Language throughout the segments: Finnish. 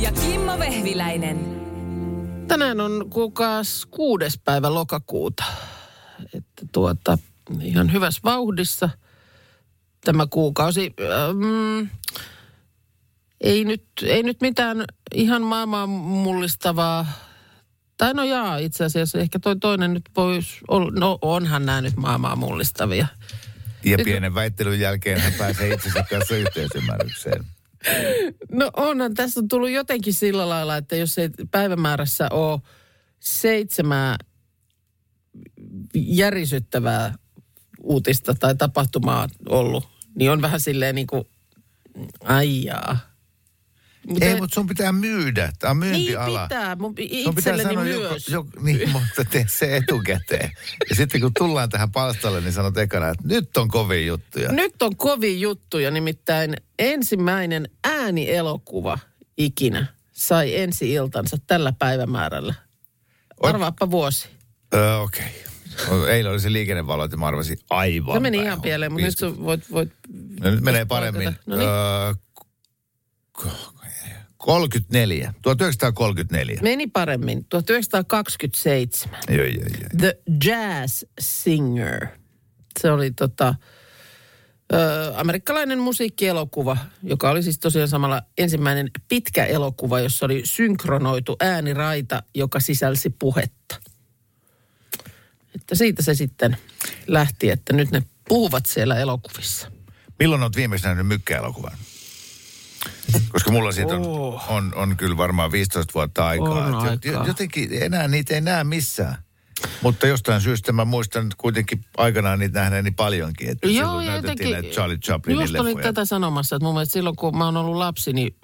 Ja Kimmo Vehviläinen. Tänään on kuukaus kuudes päivä lokakuuta. Että tuota, ihan hyvässä vauhdissa tämä kuukausi. Ähm, ei, nyt, ei nyt mitään ihan maailmaa mullistavaa. Tai no jaa, itse asiassa ehkä toi toinen nyt pois. No onhan nämä nyt maailmaa mullistavia. Ja pienen väittelyn jälkeen hän pääsee itsensä kanssa yhteisymmärrykseen. No onhan tässä on tullut jotenkin sillä lailla, että jos ei päivämäärässä ole seitsemää järisyttävää uutista tai tapahtumaa ollut, niin on vähän silleen niin kuin, aijaa. Mut Ei, mutta sun pitää myydä. Tämä on niin myyntiala. pitää, mun Sun pitää sanoa myös. Joku, joku, niin, mutta tee se etukäteen. Ja sitten kun tullaan tähän palstalle, niin sanot ekana, että nyt on kovin juttuja. Nyt on kovin juttuja, nimittäin ensimmäinen äänielokuva ikinä sai ensi iltansa tällä päivämäärällä. Arvaappa vuosi. Öö, Okei. Okay. Eilen oli se liikennevalot ja mä arvasin aivan Se meni päin. ihan pieleen, mutta nyt 50. sä voit... voit No nyt menee paremmin. No niin. Öö, 34. 1934. Meni paremmin. 1927. Joo, joo, joo. The Jazz Singer. Se oli tota, ö, amerikkalainen musiikkielokuva, joka oli siis tosiaan samalla ensimmäinen pitkä elokuva, jossa oli synkronoitu ääniraita, joka sisälsi puhetta. Että siitä se sitten lähti, että nyt ne puhuvat siellä elokuvissa. Milloin olet viimeksi nähnyt mykkäelokuvan? Koska mulla siitä on, Oh. on, on kyllä varmaan 15 vuotta aikaa. On aikaa. Jotenkin enää niitä ei näe missään. Mutta jostain syystä mä muistan kuitenkin aikanaan niitä nähneeni paljonkin. Että silloin näytettiin näitä Charlie Chaplinin Just olin tätä sanomassa, että mun mielestä silloin kun mä oon ollut lapsi, niin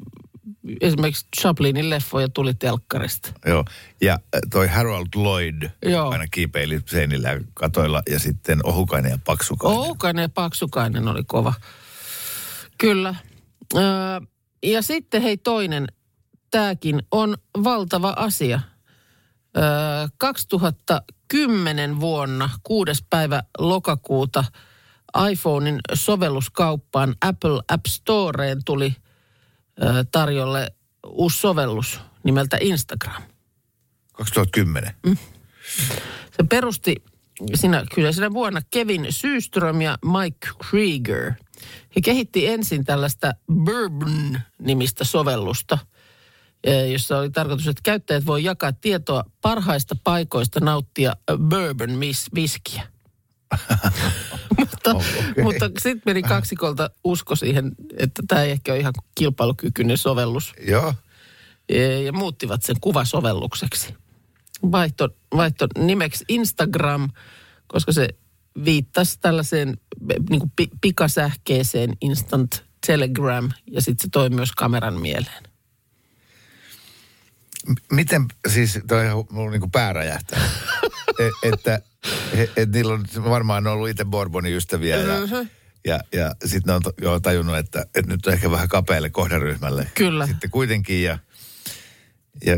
esimerkiksi Chaplinin leffoja tuli telkkarista. Joo. Ja äh, toi Harold Lloyd Joo. aina kiipeili seinillä ja katoilla ja sitten Ohukainen ja Paksukainen. Oukainen ja Paksukainen oli kova. Kyllä. Öö, ja sitten hei toinen, tämäkin on valtava asia. Öö, 2010 vuonna, kuudes päivä lokakuuta, iPhonein sovelluskauppaan Apple App Storeen tuli öö, tarjolle uusi sovellus nimeltä Instagram. 2010. Se perusti siinä kyseisenä vuonna Kevin Syström ja Mike Krieger. He kehitti ensin tällaista Bourbon-nimistä sovellusta, eh, jossa oli tarkoitus, että käyttäjät voi jakaa tietoa parhaista paikoista nauttia bourbon mis- viskiä. mutta Okei. mutta sitten meni kaksikolta usko siihen, että tämä ei ehkä ole ihan kilpailukykyinen sovellus Joo. ja, ja muuttivat sen kuvasovellukseksi. Vaihto, vaihto nimeksi Instagram, koska se viittasi tällaiseen niin kuin pi, pikasähkeeseen Instant Telegram ja sitten se toi myös kameran mieleen. Miten, siis toi on mulla niinku pää räjähtää. e, että he, et niillä on varmaan ollut itse Bourbonin ystäviä ja, Mhm. ja, ja sitten ne on jo tajunnut, että, että nyt on ehkä vähän kapealle kohderyhmälle. Kyllä. Sitten kuitenkin ja, ja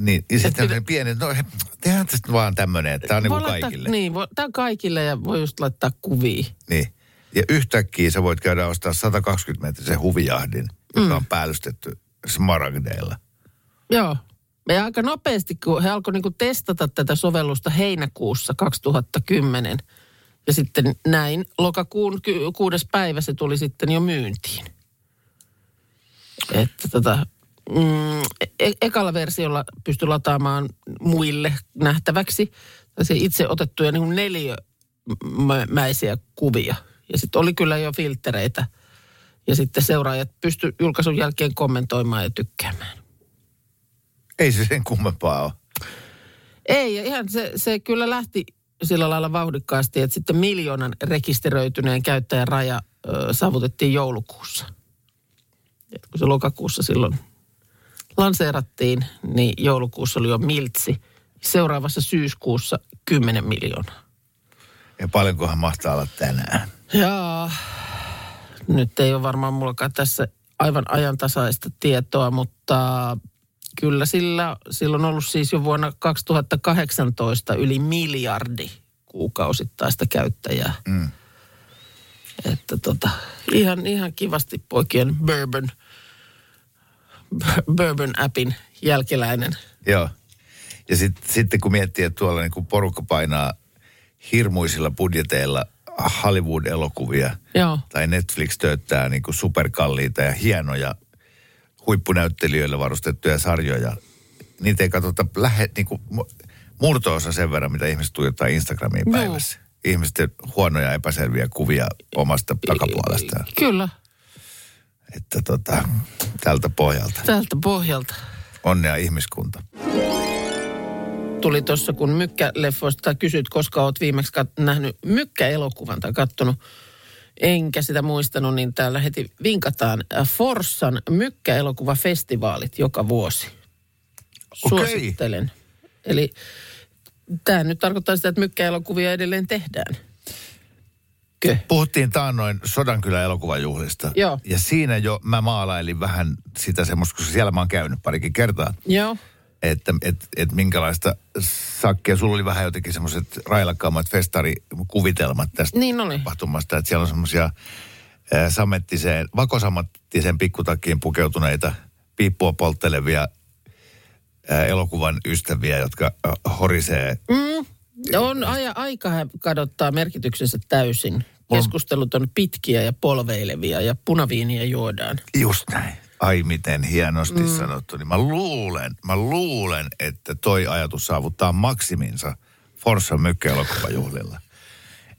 niin, ja sitten on pieni, no tehdään tästä vaan tämmöinen, että tämä on niin Voi kuin laittaa- kaikille. Niin, voi, tämä on kaikille ja voi just laittaa kuvia. Niin. Ja yhtäkkiä sä voit käydä ostaa 120 metrisen huvijahdin, joka Mm. on päällystetty smaragdeilla. Joo. Ja aika nopeasti, kun he alkoivat niinku testata tätä sovellusta heinäkuussa 2010. Ja sitten näin lokakuun kuudes päivä se tuli sitten jo myyntiin. Että tota, mm, e- ekalla versiolla pystyi lataamaan muille nähtäväksi se itse otettuja niin neliömäisiä kuvia. Ja sitten oli kyllä jo filtreitä. Ja sitten seuraajat pysty julkaisun jälkeen kommentoimaan ja tykkäämään. Ei se sen kummempaa ole. Ei, ja ihan se, se kyllä lähti sillä lailla vauhdikkaasti, että sitten miljoonan rekisteröityneen käyttäjän raja ö, saavutettiin joulukuussa. Et kun se lokakuussa silloin lanseerattiin, niin joulukuussa oli jo miltsi. Seuraavassa syyskuussa 10 miljoonaa. Ja paljonkohan mahtaa olla tänään? Jaa, nyt ei ole varmaan mullakaan tässä aivan ajantasaista tietoa, mutta kyllä sillä, sillä on ollut siis jo vuonna 2018 yli miljardi kuukausittaista käyttäjää. Mm. Että tota, ihan, ihan kivasti poikien Bourbon, Bourbon-appin jälkeläinen. Joo. Ja sit, sitten kun miettii, että tuolla niin kun porukka painaa hirmuisilla budjeteilla Hollywood-elokuvia Joo. tai Netflix tööttää niin kuin superkalliita ja hienoja huippunäyttelijöille varustettuja sarjoja. Niitä ei katsota lähe, niin kuin murto-osa sen verran, mitä ihmiset tuijottaa Instagramiin päivässä. No. Ihmisten huonoja epäselviä kuvia omasta takapuolestaan. Kyllä. Että tota, tältä pohjalta. Tältä pohjalta. Onnea ihmiskunta. Tuli tuossa, kun Mykkä-leffoista kysyt, koska olet viimeksi kat- nähnyt Mykkä-elokuvan tai kattonut enkä sitä muistanut, niin täällä heti vinkataan Forssan Mykkä-elokuvafestivaalit joka vuosi. Suosittelen. Okay. Eli tämä nyt tarkoittaa sitä, että Mykkä-elokuvia edelleen tehdään. Kö? Puhuttiin taannoin Sodankylän elokuvajuhlista. Joo. Ja siinä jo mä maalailin vähän sitä semmoista, koska siellä mä oon käynyt parikin kertaa. Joo. Että et, et minkälaista sakkia. Sulla oli vähän jotenkin semmoiset railakkaammat festarikuvitelmat tästä niin oli. tapahtumasta. Että siellä on semmoisia samettiseen, vakosamattiseen pikkutakkiin pukeutuneita, piippua polttelevia elokuvan ystäviä, jotka horisee. Mm, on, aja, aika kadottaa merkityksensä täysin. Keskustelut on pitkiä ja polveilevia ja punaviiniä juodaan. Just näin. Ai miten hienosti mm. sanottu. Niin mä luulen, mä luulen, että toi ajatus saavuttaa maksiminsa Forssan mykkäelokuvajuhlilla.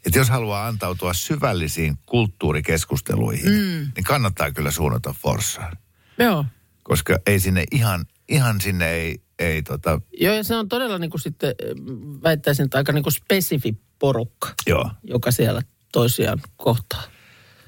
Että jos haluaa antautua syvällisiin kulttuurikeskusteluihin, mm. niin kannattaa kyllä suunnata Forssaan. Joo. Koska ei sinne ihan, ihan sinne ei, ei tota... Joo, ja se on todella niin kuin sitten, väittäisin, että aika niin kuin spesifi porukka, Joo. joka siellä toisiaan kohtaa.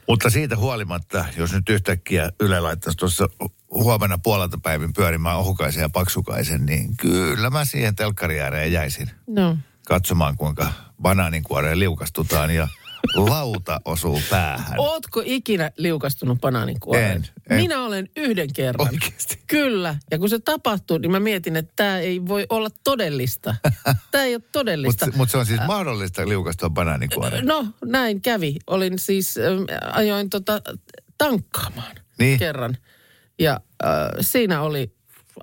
Mutta siitä huolimatta, jos nyt yhtäkkiä Yle laittaisi tuossa huomenna puolelta päivin pyörimään ohukaisen ja paksukaisen, niin kyllä mä siihen telkkariääreen jäisin. No. Katsomaan, kuinka banaaninkuoreen liukastutaan ja lauta osuu päähän. Ootko ikinä liukastunut banaaninkuoreen? En, en. Minä olen yhden kerran. Oikeasti? Kyllä. Ja kun se tapahtuu, niin mä mietin, että tämä ei voi olla todellista. Tämä ei ole todellista. Mutta mut se on siis mahdollista liukastua banaaninkuoreen? No, näin kävi. Olin siis, äh, ajoin tota, tankkaamaan niin. kerran. Ja äh, siinä oli,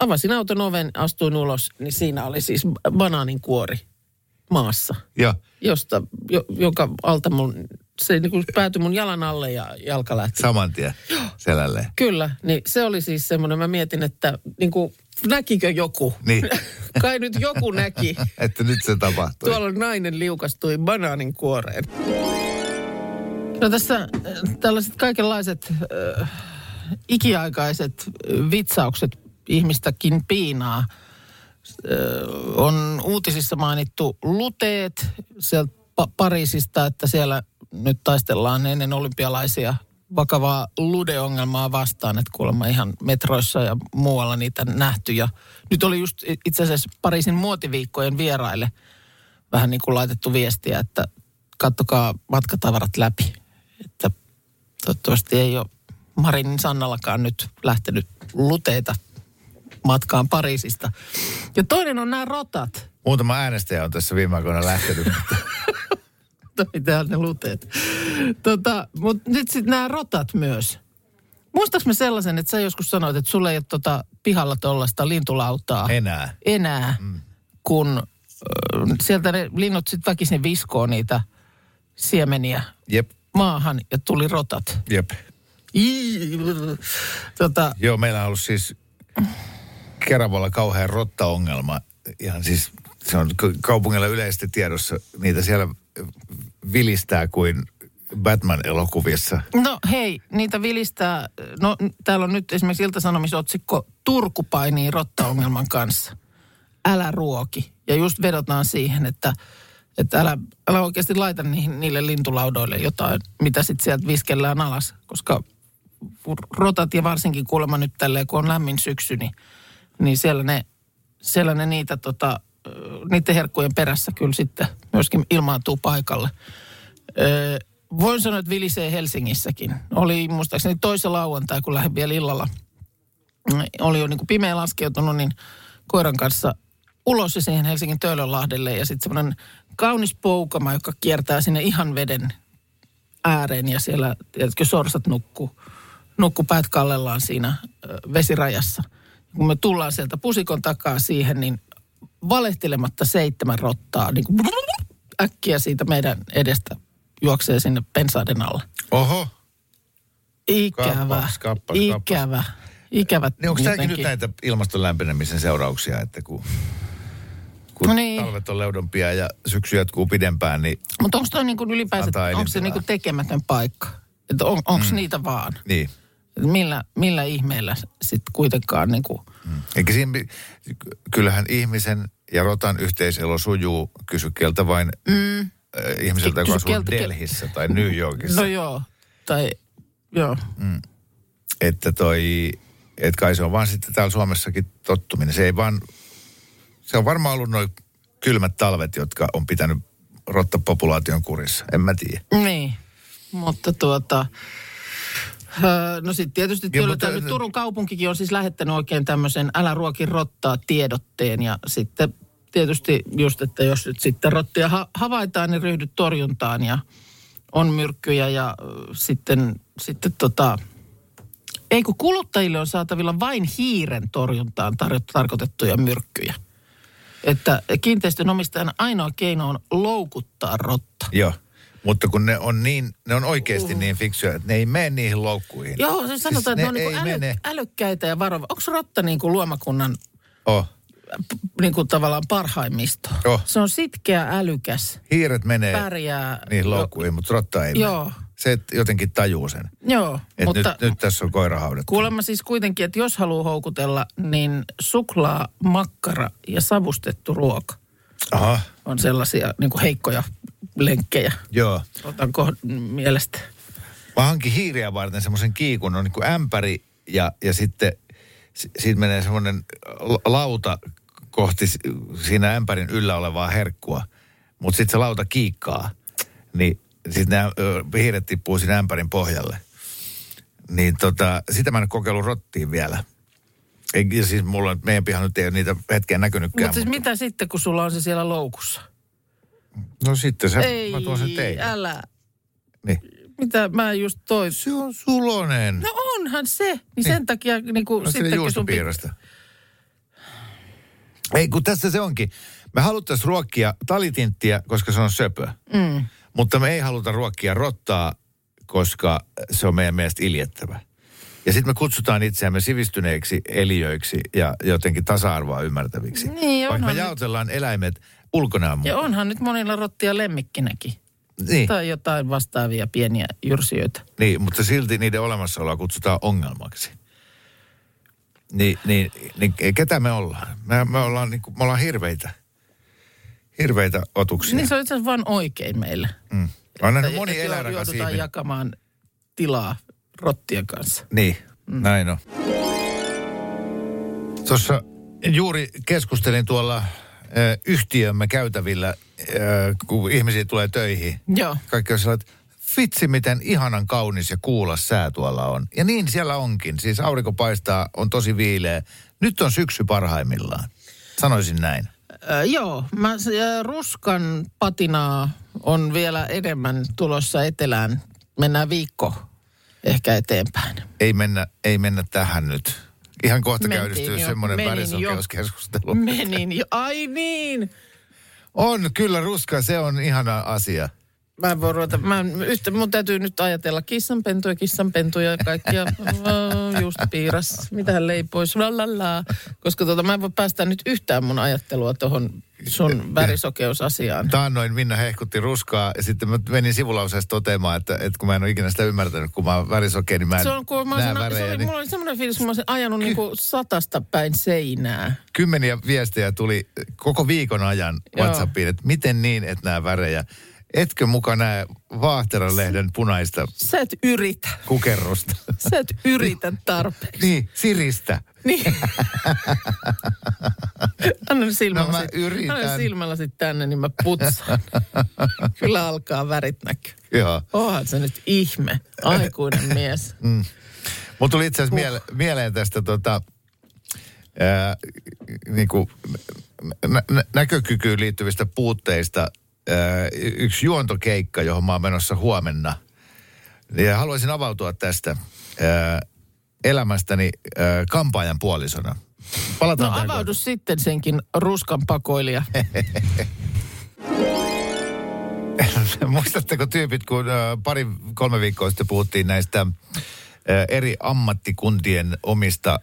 avasin auton oven, astuin ulos, niin siinä oli siis banaaninkuori maassa. Ja. Josta, jo, joka alta mun, se niin kuin päätyi mun jalan alle ja jalka lähti. Saman tien selälleen. Kyllä, niin se oli siis semmoinen, mä mietin, että niin kuin, näkikö joku? Niin. Kai nyt joku näki. että nyt se tapahtui. Tuolla nainen liukastui banaanin kuoreen. No tässä äh, tällaiset kaikenlaiset äh, ikiaikaiset vitsaukset ihmistäkin piinaa – on uutisissa mainittu luteet sieltä pa- Pariisista, että siellä nyt taistellaan ennen olympialaisia vakavaa ludeongelmaa vastaan, että kuulemma ihan metroissa ja muualla niitä nähty. Ja nyt oli just itse asiassa Pariisin muotiviikkojen vieraille vähän niin kuin laitettu viestiä, että kattokaa matkatavarat läpi. Että toivottavasti ei ole Marinin Sannallakaan nyt lähtenyt luteita matkaan Pariisista. Ja toinen on nämä rotat. Muutama äänestäjä on tässä viime aikoina lähtenyt. Mitä ne luteet. Tota, Mutta nyt sitten nämä rotat myös. Muistaaks me sellaisen, että sä joskus sanoit, että sulle ei ole tota pihalla tuollaista lintulautaa. Enää. Enää, mm. kun äh, sieltä ne linnut sitten väkisin viskoo niitä siemeniä Jep. maahan ja tuli rotat. Jep. Ii, tota, Joo, meillä on ollut siis Keravalla kauhean rottaongelma. Ihan siis se on kaupungilla yleisesti tiedossa. Niitä siellä vilistää kuin Batman-elokuvissa. No hei, niitä vilistää. No täällä on nyt esimerkiksi iltasanomisotsikko Turku painii rottaongelman kanssa. Älä ruoki. Ja just vedotaan siihen, että, että älä, älä oikeasti laita niihin, niille lintulaudoille jotain, mitä sitten sieltä viskellään alas. Koska rotat ja varsinkin kuulemma nyt tälleen, kun on lämmin syksy, niin niin siellä ne, siellä ne niitä tota, niiden herkkujen perässä kyllä sitten myöskin ilmaantuu paikalle. Öö, voin sanoa, että vilisee Helsingissäkin. Oli muistaakseni toisen lauantai, kun lähdin vielä illalla. Oli jo niin kuin pimeä laskeutunut, niin koiran kanssa ulos ja siihen Helsingin Töölönlahdelle. Ja sitten semmoinen kaunis poukama, joka kiertää sinne ihan veden ääreen. Ja siellä, tiedätkö, sorsat nukkuu, nukku päät kallellaan siinä vesirajassa. Kun me tullaan sieltä pusikon takaa siihen, niin valehtelematta seitsemän rottaa niin kuin äkkiä siitä meidän edestä juoksee sinne pensaiden alle. Oho. Ikävä. Kappas, kappas, Ikävä. Ikävä. Niin onko tämäkin nyt näitä ilmaston lämpenemisen seurauksia, että kun, kun no niin. talvet on leudompia ja syksy jatkuu pidempään, niin Mutta onko toi niin ylipäänsä, onko se niin tekemätön paikka? Että on, onko mm. niitä vaan? Niin. Millä, millä ihmeellä sitten kuitenkaan niin kuin... Mm. Eikä siinä, kyllähän ihmisen ja rotan yhteiselo sujuu, kysy kieltä vain mm. ihmiseltä, joka asuu Delhissä tai New Yorkissa. No joo, tai joo. Mm. Että toi, että kai se on vaan sitten täällä Suomessakin tottuminen. Se ei vaan, se on varmaan ollut noin kylmät talvet, jotka on pitänyt rottapopulaation kurissa. En mä tiedä. Niin, mutta tuota, Öö, no sitten tietysti ja, mutta, nyt Turun kaupunkikin on siis lähettänyt oikein tämmöisen älä ruoki rottaa tiedotteen ja sitten tietysti just, että jos nyt sitten rottia ha- havaitaan, niin ryhdyt torjuntaan ja on myrkkyjä ja sitten, sitten tota, ei kun kuluttajille on saatavilla vain hiiren torjuntaan tar- tarkoitettuja myrkkyjä. Että kiinteistön omistajan ainoa keino on loukuttaa rotta. Joo. Mutta kun ne on, niin, ne on oikeasti uh. niin fiksuja, että ne ei mene niihin loukkuihin. Joo, se sanotaan, siis että ne, ne on niin äly, älykkäitä ja varovia. Onko rotta niin kuin luomakunnan oh. niin kuin tavallaan parhaimmisto? Oh. Se on sitkeä, älykäs. Hiiret menee pärjää. niihin loukkuihin, mutta rotta ei Joo. mene. Se jotenkin tajuu sen. Joo, Et mutta... Nyt, nyt tässä on koira haudettu. Kuulemma siis kuitenkin, että jos haluaa houkutella, niin suklaa, makkara ja savustettu ruoka. Aha. On sellaisia niin kuin heikkoja lenkkejä. Joo. Otanko mielestä? Mä hankin hiiriä varten semmoisen kiikun, on niin kuin ämpäri ja, ja sitten siitä menee semmoinen lauta kohti siinä ämpärin yllä olevaa herkkua. Mutta sitten se lauta kiikkaa, niin sitten nämä hiiret tippuu siinä ämpärin pohjalle. Niin tota, sitä mä en kokeillut rottiin vielä. Ei, siis mulla, meidän pihan nyt ei ole niitä hetkeä näkynytkään. Mut siis mutta mitä sitten, kun sulla on se siellä loukussa? No sitten se, Ei, mä tuon sen teille. älä. Niin. Mitä mä just toin? Se on sulonen. No onhan se. Niin, niin. sen takia niin kuin, no, sitten juustopiirasta. Ei, kun tässä se onkin. Me haluttaisiin ruokkia talitinttiä, koska se on söpö. Mm. Mutta me ei haluta ruokkia rottaa, koska se on meidän mielestä iljettävä. Ja sitten me kutsutaan itseämme sivistyneiksi eliöiksi ja jotenkin tasa-arvoa ymmärtäviksi. Niin, Vaikka me jaotellaan eläimet ulkonaan Ja onhan nyt monilla rottia lemmikkinäkin. Niin. Tai jotain vastaavia pieniä jyrsijöitä. Niin, mutta silti niiden olemassaoloa kutsutaan ongelmaksi. Niin, niin, niin ketä me ollaan? Me, me, ollaan, niin kuin, me ollaan hirveitä. Hirveitä otuksia. Niin se on itse asiassa vaan oikein meille. Mm. On nähnyt moni eläinrakas ihminen. jakamaan tilaa rottien kanssa. Niin, mm. näin on. Tuossa juuri keskustelin tuolla yhtiömme käytävillä, kun ihmisiä tulee töihin. Joo. Kaikki on sellainen, vitsi miten ihanan kaunis ja kuulas sää tuolla on. Ja niin siellä onkin. Siis aurinko paistaa, on tosi viileä. Nyt on syksy parhaimmillaan. Sanoisin näin. Äh, joo, mä, äh, ruskan patinaa on vielä enemmän tulossa etelään. Mennään viikko ehkä eteenpäin. Ei mennä, ei mennä tähän nyt. Ihan kohta Mentiin käynnistyy jo. semmoinen värisokeuskeskustelu. Menin jo. Ai niin. On, kyllä ruska, se on ihana asia. Mä en voi ruveta, mä en, yhtä, mun täytyy nyt ajatella kissanpentuja, kissanpentuja ja kaikkia, just piiras, mitä leipois, lalala. Koska tota, mä en voi päästä nyt yhtään mun ajattelua tuohon sun värisokeusasiaan. noin Minna hehkutti ruskaa ja sitten mä menin sivulauseessa toteamaan, että, että kun mä en ole ikinä sitä ymmärtänyt, kun mä oon värisokea, niin mä en se on, kun mä näe värejä. Se oli, niin... Mulla oli semmoinen fiilis, kun mä olisin ajanut niin kuin satasta päin seinää. Kymmeniä viestejä tuli koko viikon ajan WhatsAppiin, että miten niin, että nämä värejä. Etkö muka näe Vaahteran lehden punaista Sä et yritä. kukerrosta? Sä et yritä tarpeeksi. niin, Siristä. Niin. Anna silmällä No mä sit-. Anna silmällä sit tänne, niin mä putsaan. Kyllä alkaa värit näkyä. Joo. Onhan se nyt ihme. Aikuinen mies. Mulla tuli itse asiassa miele- mieleen tästä tota, ää, niinku, nä- nä- näkökykyyn liittyvistä puutteista yksi juontokeikka, johon mä oon menossa huomenna. Ja haluaisin avautua tästä elämästäni kampaajan puolisona. Palataan No avaudu sitten senkin ruskan pakoilija. kohta. Muistatteko tyypit, kun pari, kolme viikkoa sitten puhuttiin näistä eri ammattikuntien omista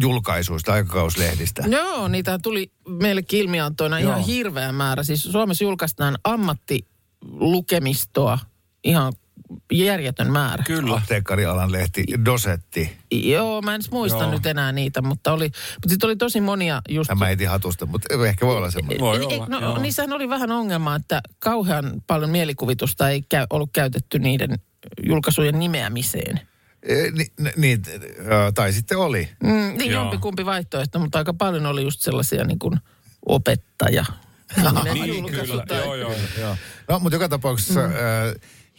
julkaisuista, aikakauslehdistä? Joo, niitä tuli meillekin ilmiantoina ihan hirveä määrä. Siis Suomessa julkaistaan ammattilukemistoa ihan järjetön määrä. Kyllä. apteekkarialan lehti Dosetti. Joo, mä en muista Joo. nyt enää niitä, mutta oli, mutta oli tosi monia just... Tämä heti hatusta, mutta ehkä voi olla semmoinen. Voi Ei- olla, no, joo. niissähän oli vähän ongelma, että kauhean paljon mielikuvitusta ei käy, ollut käytetty niiden julkaisujen nimeämiseen. Ni, ni, niin, tai sitten oli. Mm, niin Joo. jompikumpi vaihtoehto, mutta aika paljon oli just sellaisia niin kuin opettaja. Niin, julkaisu kyllä. tai- Joo, joo. Joo. No, mutta joka tapauksessa mm. äh,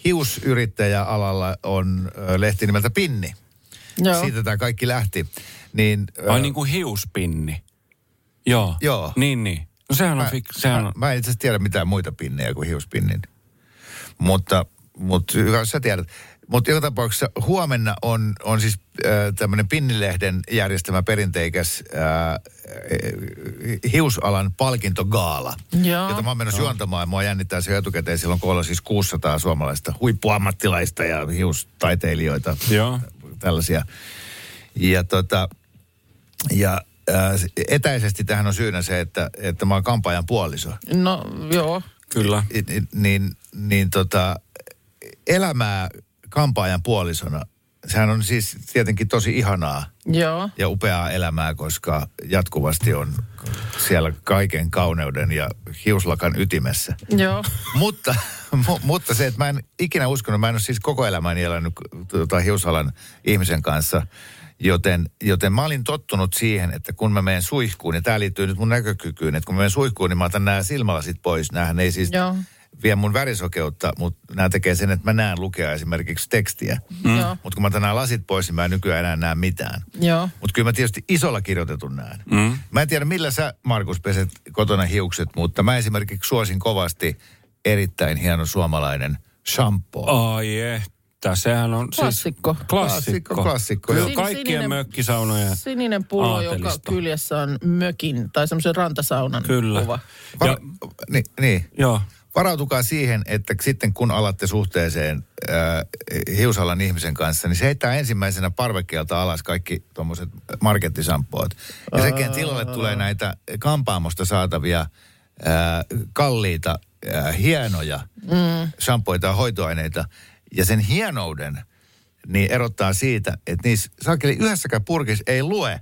hiusyrittäjäalalla on äh, lehti nimeltä Pinni. Joo. Siitä tämä kaikki lähti. Niin, äh, Ai niin kuin hiuspinni. Joo. Joo. Niin, niin. No sehän on, mä, fik, sehän mä, on, mä en itse asiassa tiedä mitään muita pinnejä kuin hiuspinnin. Mutta, mutta hyvä, sä tiedät. Mutta joka tapauksessa huomenna on, on siis äh, tämmöinen Pinnilehden järjestämä perinteikäs äh, hiusalan palkintogaala, Joo. jota mä oon menossa juontamaan ja mua jännittää se etukäteen. Silloin koolla siis 600 suomalaista huippuammattilaista ja hiustaiteilijoita, joo. tällaisia. Ja tota, ja äh, etäisesti tähän on syynä se, että, että mä oon kampaajan puoliso. No joo. Kyllä. Niin, niin, niin tota, elämää kampaajan puolisona, sehän on siis tietenkin tosi ihanaa Joo. ja upeaa elämää, koska jatkuvasti on siellä kaiken kauneuden ja hiuslakan ytimessä. Joo. mutta, mu, mutta se, että mä en ikinä uskonut, mä en ole siis koko elämäni elänyt tota, hiusalan ihmisen kanssa, joten, joten mä olin tottunut siihen, että kun mä menen suihkuun, ja tämä liittyy nyt mun näkökykyyn, että kun mä menen suihkuun, niin mä otan nämä silmälasit pois. Nämähän ei siis Joo. Vie mun värisokeutta, mutta nämä tekee sen, että mä näen lukea esimerkiksi tekstiä. Joo. Mutta kun mä nämä lasit pois, niin mä en nykyään enää näe mitään. Joo. Mutta kyllä mä tietysti isolla kirjoitetun näen. Mm. Mä en tiedä, millä sä, Markus, peset kotona hiukset, mutta mä esimerkiksi suosin kovasti erittäin hieno suomalainen shampoo. Ai että, sehän on Klassikko. siis... Klassikko. Klassikko, klassikko. Sin- kaikkien sininen- mökkisaunojen Sininen pullo, joka aatelista. kyljessä on mökin tai semmoisen rantasaunan Kyllä. kuva. Va- Ja, niin, niin. joo. Varautukaa siihen, että sitten kun alatte suhteeseen äh, hiusalan ihmisen kanssa, niin se heittää ensimmäisenä parvekkeelta alas kaikki tuommoiset markettisampoot. Ja sen että tilalle tulee näitä kampaamosta saatavia äh, kalliita, äh, hienoja mm. shampoita ja hoitoaineita. Ja sen hienouden niin erottaa siitä, että niissä saakeli yhdessäkään purkissa ei lue,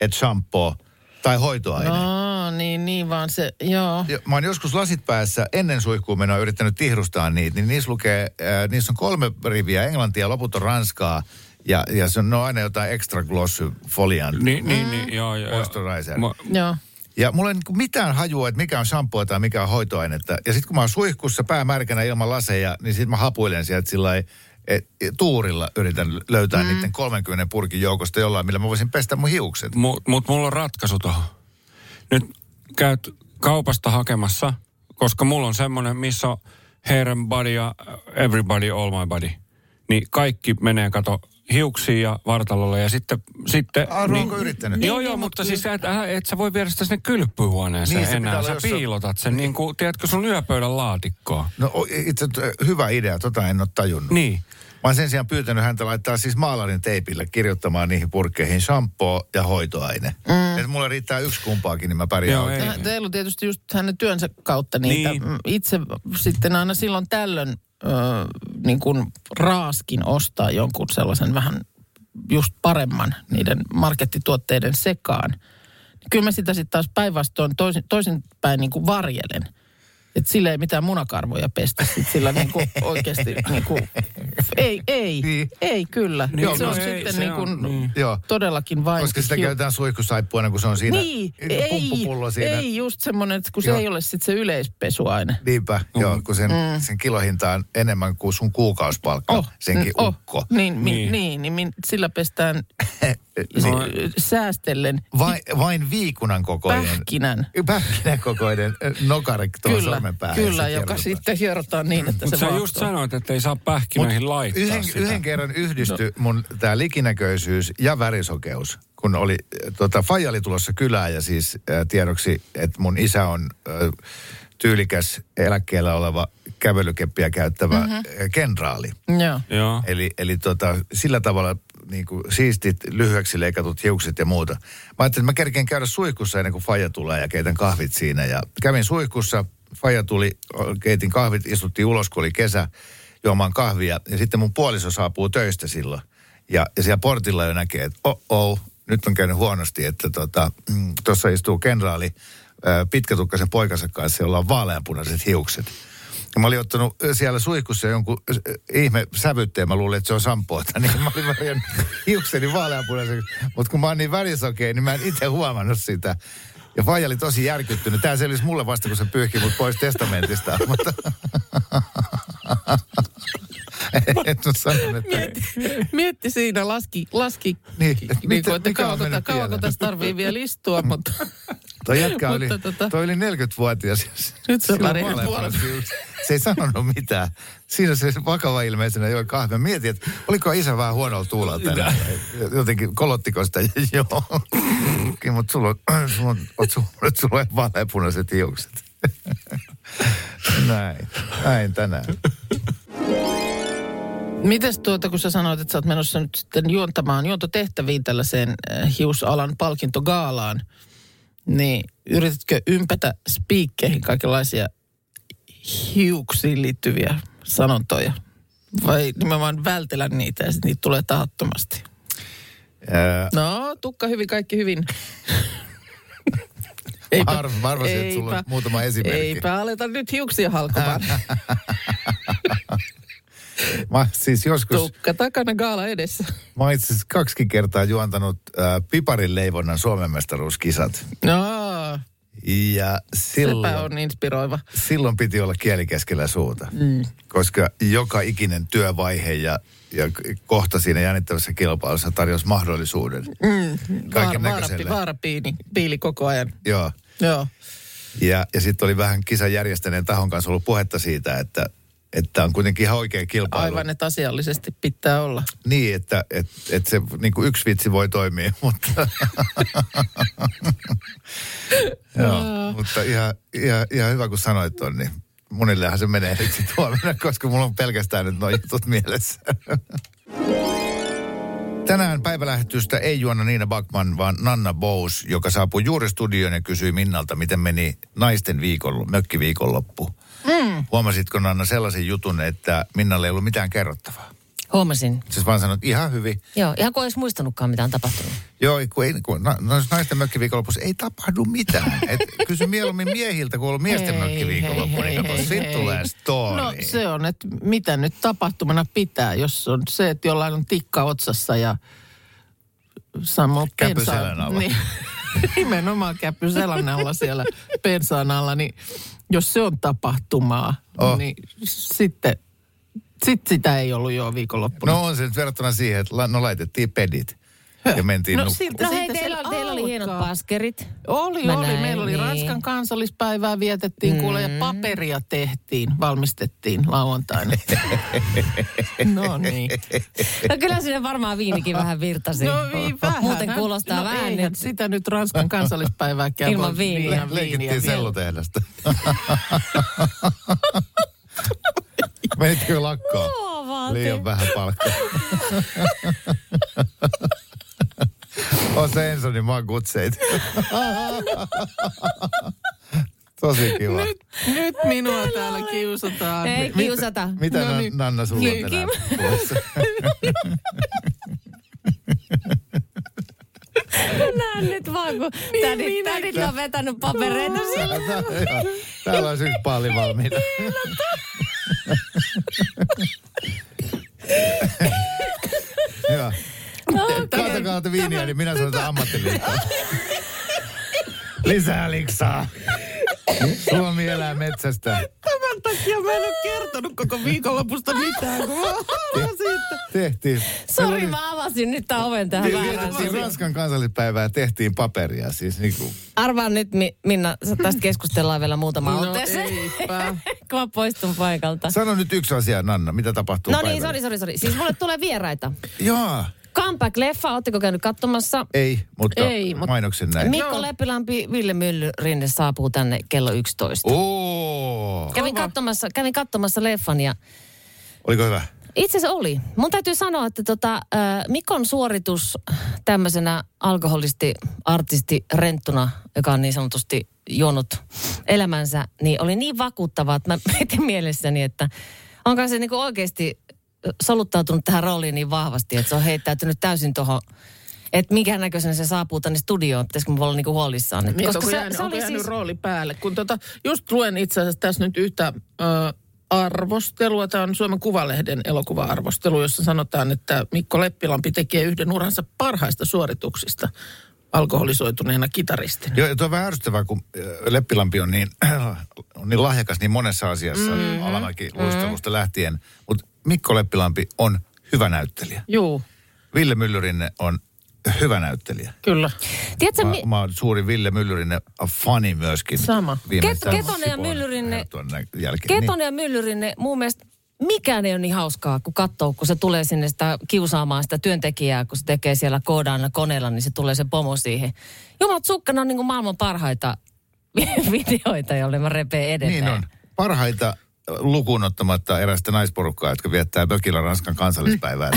että shampoo tai hoitoaine. Aa, niin, niin vaan se, joo. Ja Mä oon joskus lasit päässä ennen suihkuun menoa yrittänyt tihrustaa niitä, niin niissä lukee, äh, niissä on kolme riviä englantia, loput on ranskaa. Ja, ja se on, ne on aina jotain extra glossy folian. Niin, niin, niin, joo, joo. Moisturizer. Mo- Joo. Ja mulla ei niinku mitään hajua, että mikä on shampoo tai mikä on hoitoainetta. Ja sitten kun mä oon suihkussa pää märkänä ilman laseja, niin sitten mä hapuilen sieltä sillä lailla, et, tuurilla yritän löytää mm. niiden 30 purkin joukosta jollain, millä mä voisin pestä mun hiukset. Mutta mut mulla on ratkaisu tuohon. Nyt käyt kaupasta hakemassa, koska mulla on semmoinen, missä on hair and body ja everybody, all my body. Niin kaikki menee, kato, hiuksiin ja vartalolle ja sitten... sitten Ah, niin, onko yrittänyt? Joo, joo, mutta siis et, älä- et sä voi viedä sitä sinne kylpyhuoneeseen Niin, enää. Sä piilotat sen, niin kuin, tiedätkö, sun yöpöydän laatikkoon. No itse hyvä idea, tota en ole tajunnut. Niin. Mä oon sen sijaan pyytänyt häntä laittaa siis maalarin teipille kirjoittamaan niihin purkkeihin shampoo ja hoitoaine. Mm. Että mulla riittää yksi kumpaakin, niin mä pärjään Joo, oikein. ei. Teillä on tietysti just hänen työnsä kautta niitä. Niin. Mm, Itse sitten aina silloin tällöin ö, niin kuin raaskin ostaa jonkun sellaisen vähän just paremman niiden markettituotteiden sekaan. Kyllä mä sitä sitten taas päinvastoin toisin, toisinpäin niin kuin varjelen. Että sillä ei mitään munakarvoja pestä sit sillä niin kuin oikeasti niin kuin, ei, ei, niin. ei kyllä. Niin, se no on ei, sitten se niin kuin, on, niin. todellakin vain. Koska sitä käytetään suihkusaippua, kun se on siinä niin, ei, siinä. Ei, just semmoinen, kun se joo. ei ole sitten se yleispesuaine. Niinpä, mm. joo, kun sen, mm. sen kilohinta on enemmän kuin sun kuukausipalkka, oh, senkin oh, ukko. Niin, niin. niin, niin, niin sillä pestään no. säästellen. Vain, vain viikunan kokoinen. Pähkinän. Pähkinän kokoinen nokari tuolla sormen päähän. Kyllä, joka sitten hierotaan niin, että se Sä just sanoit, että ei saa pähkinöihin Mut laittaa yhden, sitä. yhden kerran yhdistyi no. mun tämä likinäköisyys ja värisokeus. Kun oli, tota, Faija oli tulossa kylään ja siis äh, tiedoksi, että mun isä on äh, tyylikäs eläkkeellä oleva kävelykeppiä käyttävä mm-hmm. kenraali. Joo. Joo. Eli, eli tota, sillä tavalla niin kuin siistit, lyhyeksi leikatut hiukset ja muuta. Mä ajattelin, että mä kerkeen käydä suihkussa ennen kuin Faija tulee ja keitän kahvit siinä. Ja kävin suihkussa, Faija tuli, keitin kahvit, istuttiin ulos, kun oli kesä, juomaan kahvia. Ja sitten mun puoliso saapuu töistä silloin. Ja, ja siellä portilla jo näkee, että oh, oh nyt on käynyt huonosti, että tuossa tota, istuu kenraali pitkätukkaisen poikansa kanssa, jolla on vaaleanpunaiset hiukset. Ja mä olin ottanut siellä suihkussa jonkun ihme sävytteen, mä luulin, että se on sampoota, niin mä olin varjannut hiukseni vaaleanpunaiseksi. Mutta kun mä oon niin värisokea, niin mä en itse huomannut sitä. Ja Faija oli tosi järkyttynyt. Tämä selvisi mulle vasta, kun se pyyhki mut pois testamentista. Mutta... Et sanon, että... Mietti, mietti siinä, laski, laski niin, niin mitä, kuin, että kauanko, kauanko tässä tarvii vielä istua, mutta... Toi jätkä oli, tota, toi oli 40-vuotias. Nyt se on Se ei sanonut mitään. Siinä se vakava ilmeisenä joi kahvia. Mietin, että oliko isä vähän huonolla tuulella tänään. Jotenkin kolottiko sitä. Joo. Mutta sulla on, sulla on, sulla on, sulla on vaaleanpunaiset hiukset. Näin. Näin tänään. Mites tuota, kun sä sanoit, että sä oot menossa nyt sitten juontamaan juontotehtäviin tällaiseen äh, hiusalan palkintogaalaan, niin yritätkö ympätä spiikkeihin kaikenlaisia hiuksiin liittyviä sanontoja? Vai nimenomaan vältellä niitä ja sitten niitä tulee tahattomasti? Ää... No, tukka hyvin, kaikki hyvin. Eipä, Arv, arvasin, eipä, että sulla on muutama esimerkki. Eipä aleta nyt hiuksia halkomaan. Mä siis joskus... Tukka takana gaala edessä. Mä itse kaksi kertaa juontanut äh, piparin leivonnan Suomen mestaruuskisat. No. Ja silloin... Sepä on inspiroiva. Silloin piti olla kieli keskellä suuta. Mm. Koska joka ikinen työvaihe ja, ja kohta siinä jännittävässä kilpailussa tarjosi mahdollisuuden. Mm. Kaiken Vaara, vaara, vaarapiini, piili koko ajan. Joo. Joo. Ja, ja sitten oli vähän kisan järjestäneen tahon kanssa ollut puhetta siitä, että että on kuitenkin ihan oikea kilpailu. Aivan, että asiallisesti pitää olla. Niin, että et, et se niin kuin yksi vitsi voi toimia, mutta... Joo, mutta ihan, ihan, ihan hyvä kun sanoit ton, niin monillehan se menee nyt sitten huomenna, koska mulla on pelkästään nyt noin jutut mielessä. Tänään päivälähetystä ei juona Niina Bakman, vaan Nanna Bous, joka saapui juuri studioon ja kysyi Minnalta, miten meni naisten viikon, mökkiviikonloppu. Mm. Huomasitko Nanna sellaisen jutun, että Minnalle ei ollut mitään kerrottavaa? Huomasin. Siis vaan sanot ihan hyvin. Joo, ihan kun olisi muistanutkaan, mitä on tapahtunut. Joo, kun, ei, kun no, naisten mökkiviikonlopussa ei tapahdu mitään. Et kysy mieluummin miehiltä, kun on miesten hei, mökkiviikonloppu, niin kato, sitten tulee story. No se on, että mitä nyt tapahtumana pitää, jos on se, että jollain on tikka otsassa ja samoo pensaa. Niin, nimenomaan käppy selän alla siellä pensaan alla, niin jos se on tapahtumaa, oh. niin sitten sit sitä ei ollut jo viikonloppuna. No on se nyt verrattuna siihen, että la, no laitettiin pedit. Ja mentiin no, nukkumaan. no hei, teillä, teillä oli hienot paskerit. Oli, Mä oli. Näin, Meillä oli niin. Ranskan kansallispäivää vietettiin mm. kuule ja paperia tehtiin, valmistettiin lauantaina. no niin. No kyllä sinne varmaan viinikin vähän virtasi. No vi, vähän. Muuten kuulostaa no, vähän. Nyt. sitä nyt Ranskan kansallispäivää Ilman viiniä. viiniä Leikittiin sellutehdasta. Menitkö lakkoon? Liian vähän palkkaa. On se Ensonin magutseita. Tosi kiva. Nyt, nyt minua täällä kiusataan. Ei kiusata. Mitä, mitä no niin. Nanna sulla on tänään näen nyt vaan, kun tädit, tädit on vetänyt papereita siellä. Joo, Täällä on yksi palli valmiina. Joo. Kaatakaa te viiniä, niin minä sanon ammattiliittoa. Lisää liksaa. Suomi elää metsästä. Tämän takia mä en ole kertonut koko viikonlopusta mitään, kun mä siitä. Tehtiin. Sori, mä avasin nyt tämän oven tähän väärään. Vietettiin Ranskan kansallispäivää tehtiin paperia. Siis niinku, Arvaan nyt, Mi- Minna, tästä keskustellaan vielä muutama No otteeseen. eipä. kun mä poistun paikalta. sano nyt yksi asia, Nanna. Mitä tapahtuu No niin, sori, sori, sori. Siis mulle tulee vieraita. Joo. Comeback-leffa, ootteko käynyt katsomassa? Ei, mutta Ei, mut- mainoksen näin. Mikko Joo. Leppilampi, Ville Myllyrinne saapuu tänne kello 11. Oo. Kävin katsomassa, kävin katsomassa leffan ja Oliko hyvä? itse asiassa oli. Mun täytyy sanoa, että tota, äh, Mikon suoritus tämmöisenä alkoholisti, artisti renttuna, joka on niin sanotusti juonut elämänsä, niin oli niin vakuuttava, että mä mietin mielessäni, että onko se niinku oikeasti soluttautunut tähän rooliin niin vahvasti, että se on heittäytynyt täysin tuohon että minkä näköisenä se saapuu tänne studioon, pitäisikö mä olla niinku huolissaan. Et, Niin, onko jäänyt, onko jäänyt rooli päälle? Kun tota, just luen itse asiassa tässä nyt yhtä ö, arvostelua. Tämä on Suomen Kuvalehden elokuva-arvostelu, jossa sanotaan, että Mikko Leppilampi tekee yhden uransa parhaista suorituksista alkoholisoituneena kitaristina. Joo, ja tuo on vähän ärsyttävää, kun Leppilampi on niin, on niin lahjakas niin monessa asiassa, mm-hmm. alamäki luistelusta lähtien. Mutta Mikko Leppilampi on hyvä näyttelijä. Juu, Ville Myllyrinne on hyvä näyttelijä. kyllä. Tiedätkö, Mä, mi- mä oon suuri Ville Myllyrinne fani myöskin. Sama. Ket- Ketonen ja Myllyrinne- jälkeen. Ketonen ja Myllyrinne, mun mielestä mikään ei ole niin hauskaa, kun katsoo, kun se tulee sinne sitä kiusaamaan sitä työntekijää, kun se tekee siellä koodaana koneella, niin se tulee se pomo siihen. Jumalat sukkana on niin kuin maailman parhaita videoita, joille mä repeen Niin, edelleen. niin on. Parhaita lukuun ottamatta erästä naisporukkaa, jotka viettää mökillä Ranskan kansallispäivää.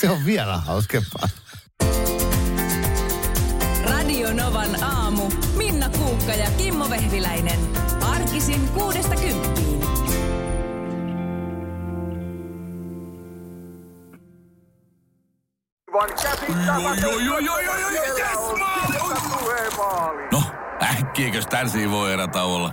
Se on vielä hauskempaa. Radio Novan aamu. Minna Kuukka ja Kimmo Vehviläinen. Arkisin kuudesta kymppiin. No, äkkiäkös tän voi erätauolla?